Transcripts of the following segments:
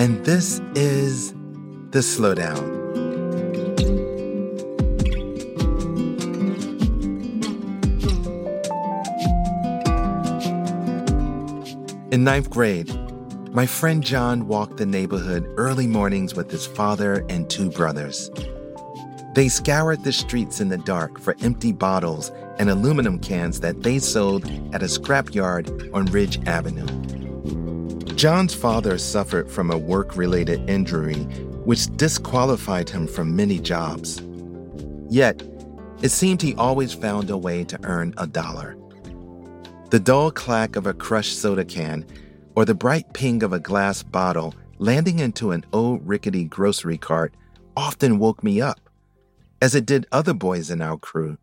and this is The Slowdown. In ninth grade, my friend John walked the neighborhood early mornings with his father and two brothers. They scoured the streets in the dark for empty bottles and aluminum cans that they sold at a scrapyard on Ridge Avenue. John's father suffered from a work related injury which disqualified him from many jobs. Yet, it seemed he always found a way to earn a dollar. The dull clack of a crushed soda can or the bright ping of a glass bottle landing into an old rickety grocery cart often woke me up, as it did other boys in our crew.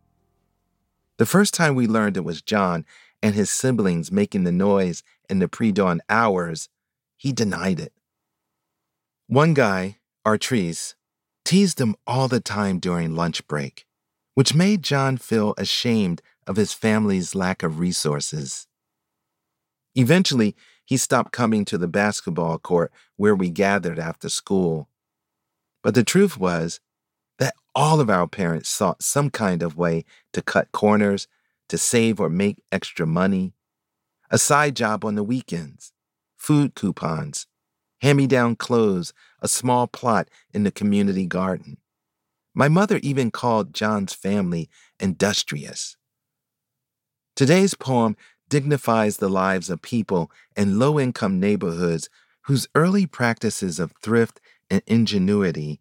The first time we learned it was John and his siblings making the noise in the pre dawn hours, he denied it. One guy, Artrice, teased him all the time during lunch break, which made John feel ashamed of his family's lack of resources. Eventually, he stopped coming to the basketball court where we gathered after school. But the truth was that all of our parents sought some kind of way to cut corners, to save or make extra money, a side job on the weekends, food coupons, hand me down clothes, a small plot in the community garden. My mother even called John's family industrious. Today's poem dignifies the lives of people in low income neighborhoods whose early practices of thrift and ingenuity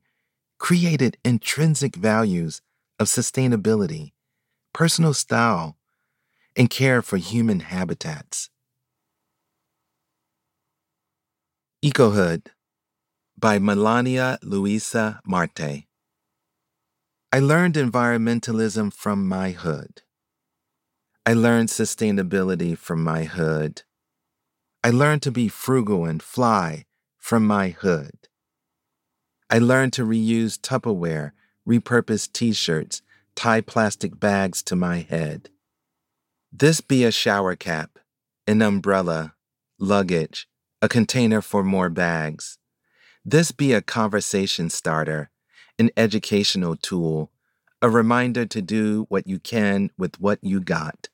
created intrinsic values of sustainability, personal style, and care for human habitats. Ecohood by Melania Luisa Marte. I learned environmentalism from my hood. I learned sustainability from my hood. I learned to be frugal and fly from my hood. I learned to reuse Tupperware, repurpose t shirts, tie plastic bags to my head. This be a shower cap, an umbrella, luggage, a container for more bags. This be a conversation starter, an educational tool, a reminder to do what you can with what you got.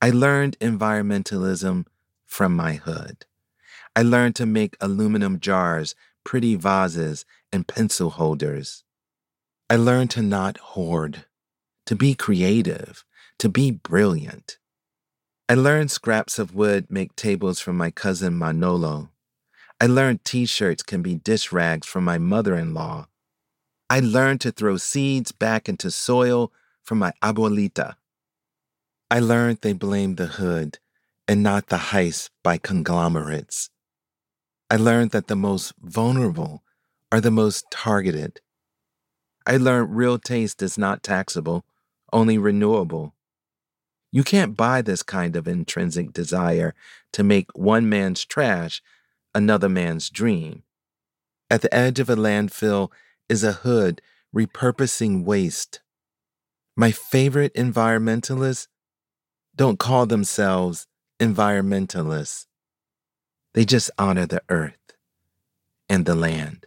I learned environmentalism from my hood. I learned to make aluminum jars, pretty vases, and pencil holders. I learned to not hoard, to be creative, to be brilliant. I learned scraps of wood make tables from my cousin Manolo. I learned t shirts can be dish rags from my mother in law. I learned to throw seeds back into soil from my abuelita. I learned they blame the hood and not the heist by conglomerates. I learned that the most vulnerable are the most targeted. I learned real taste is not taxable, only renewable. You can't buy this kind of intrinsic desire to make one man's trash another man's dream. At the edge of a landfill is a hood repurposing waste. My favorite environmentalists don't call themselves environmentalists. They just honor the earth and the land.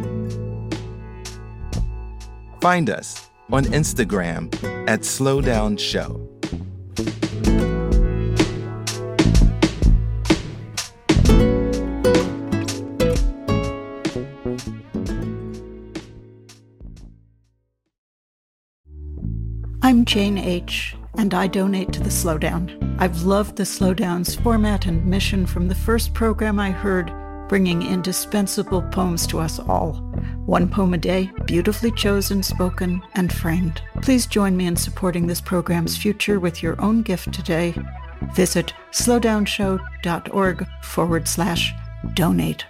Find us on Instagram at Slowdown Show. I'm Jane H., and I donate to the Slowdown. I've loved the Slowdown's format and mission from the first program I heard, bringing indispensable poems to us all. One poem a day, beautifully chosen, spoken, and framed. Please join me in supporting this program's future with your own gift today. Visit slowdownshow.org forward slash donate.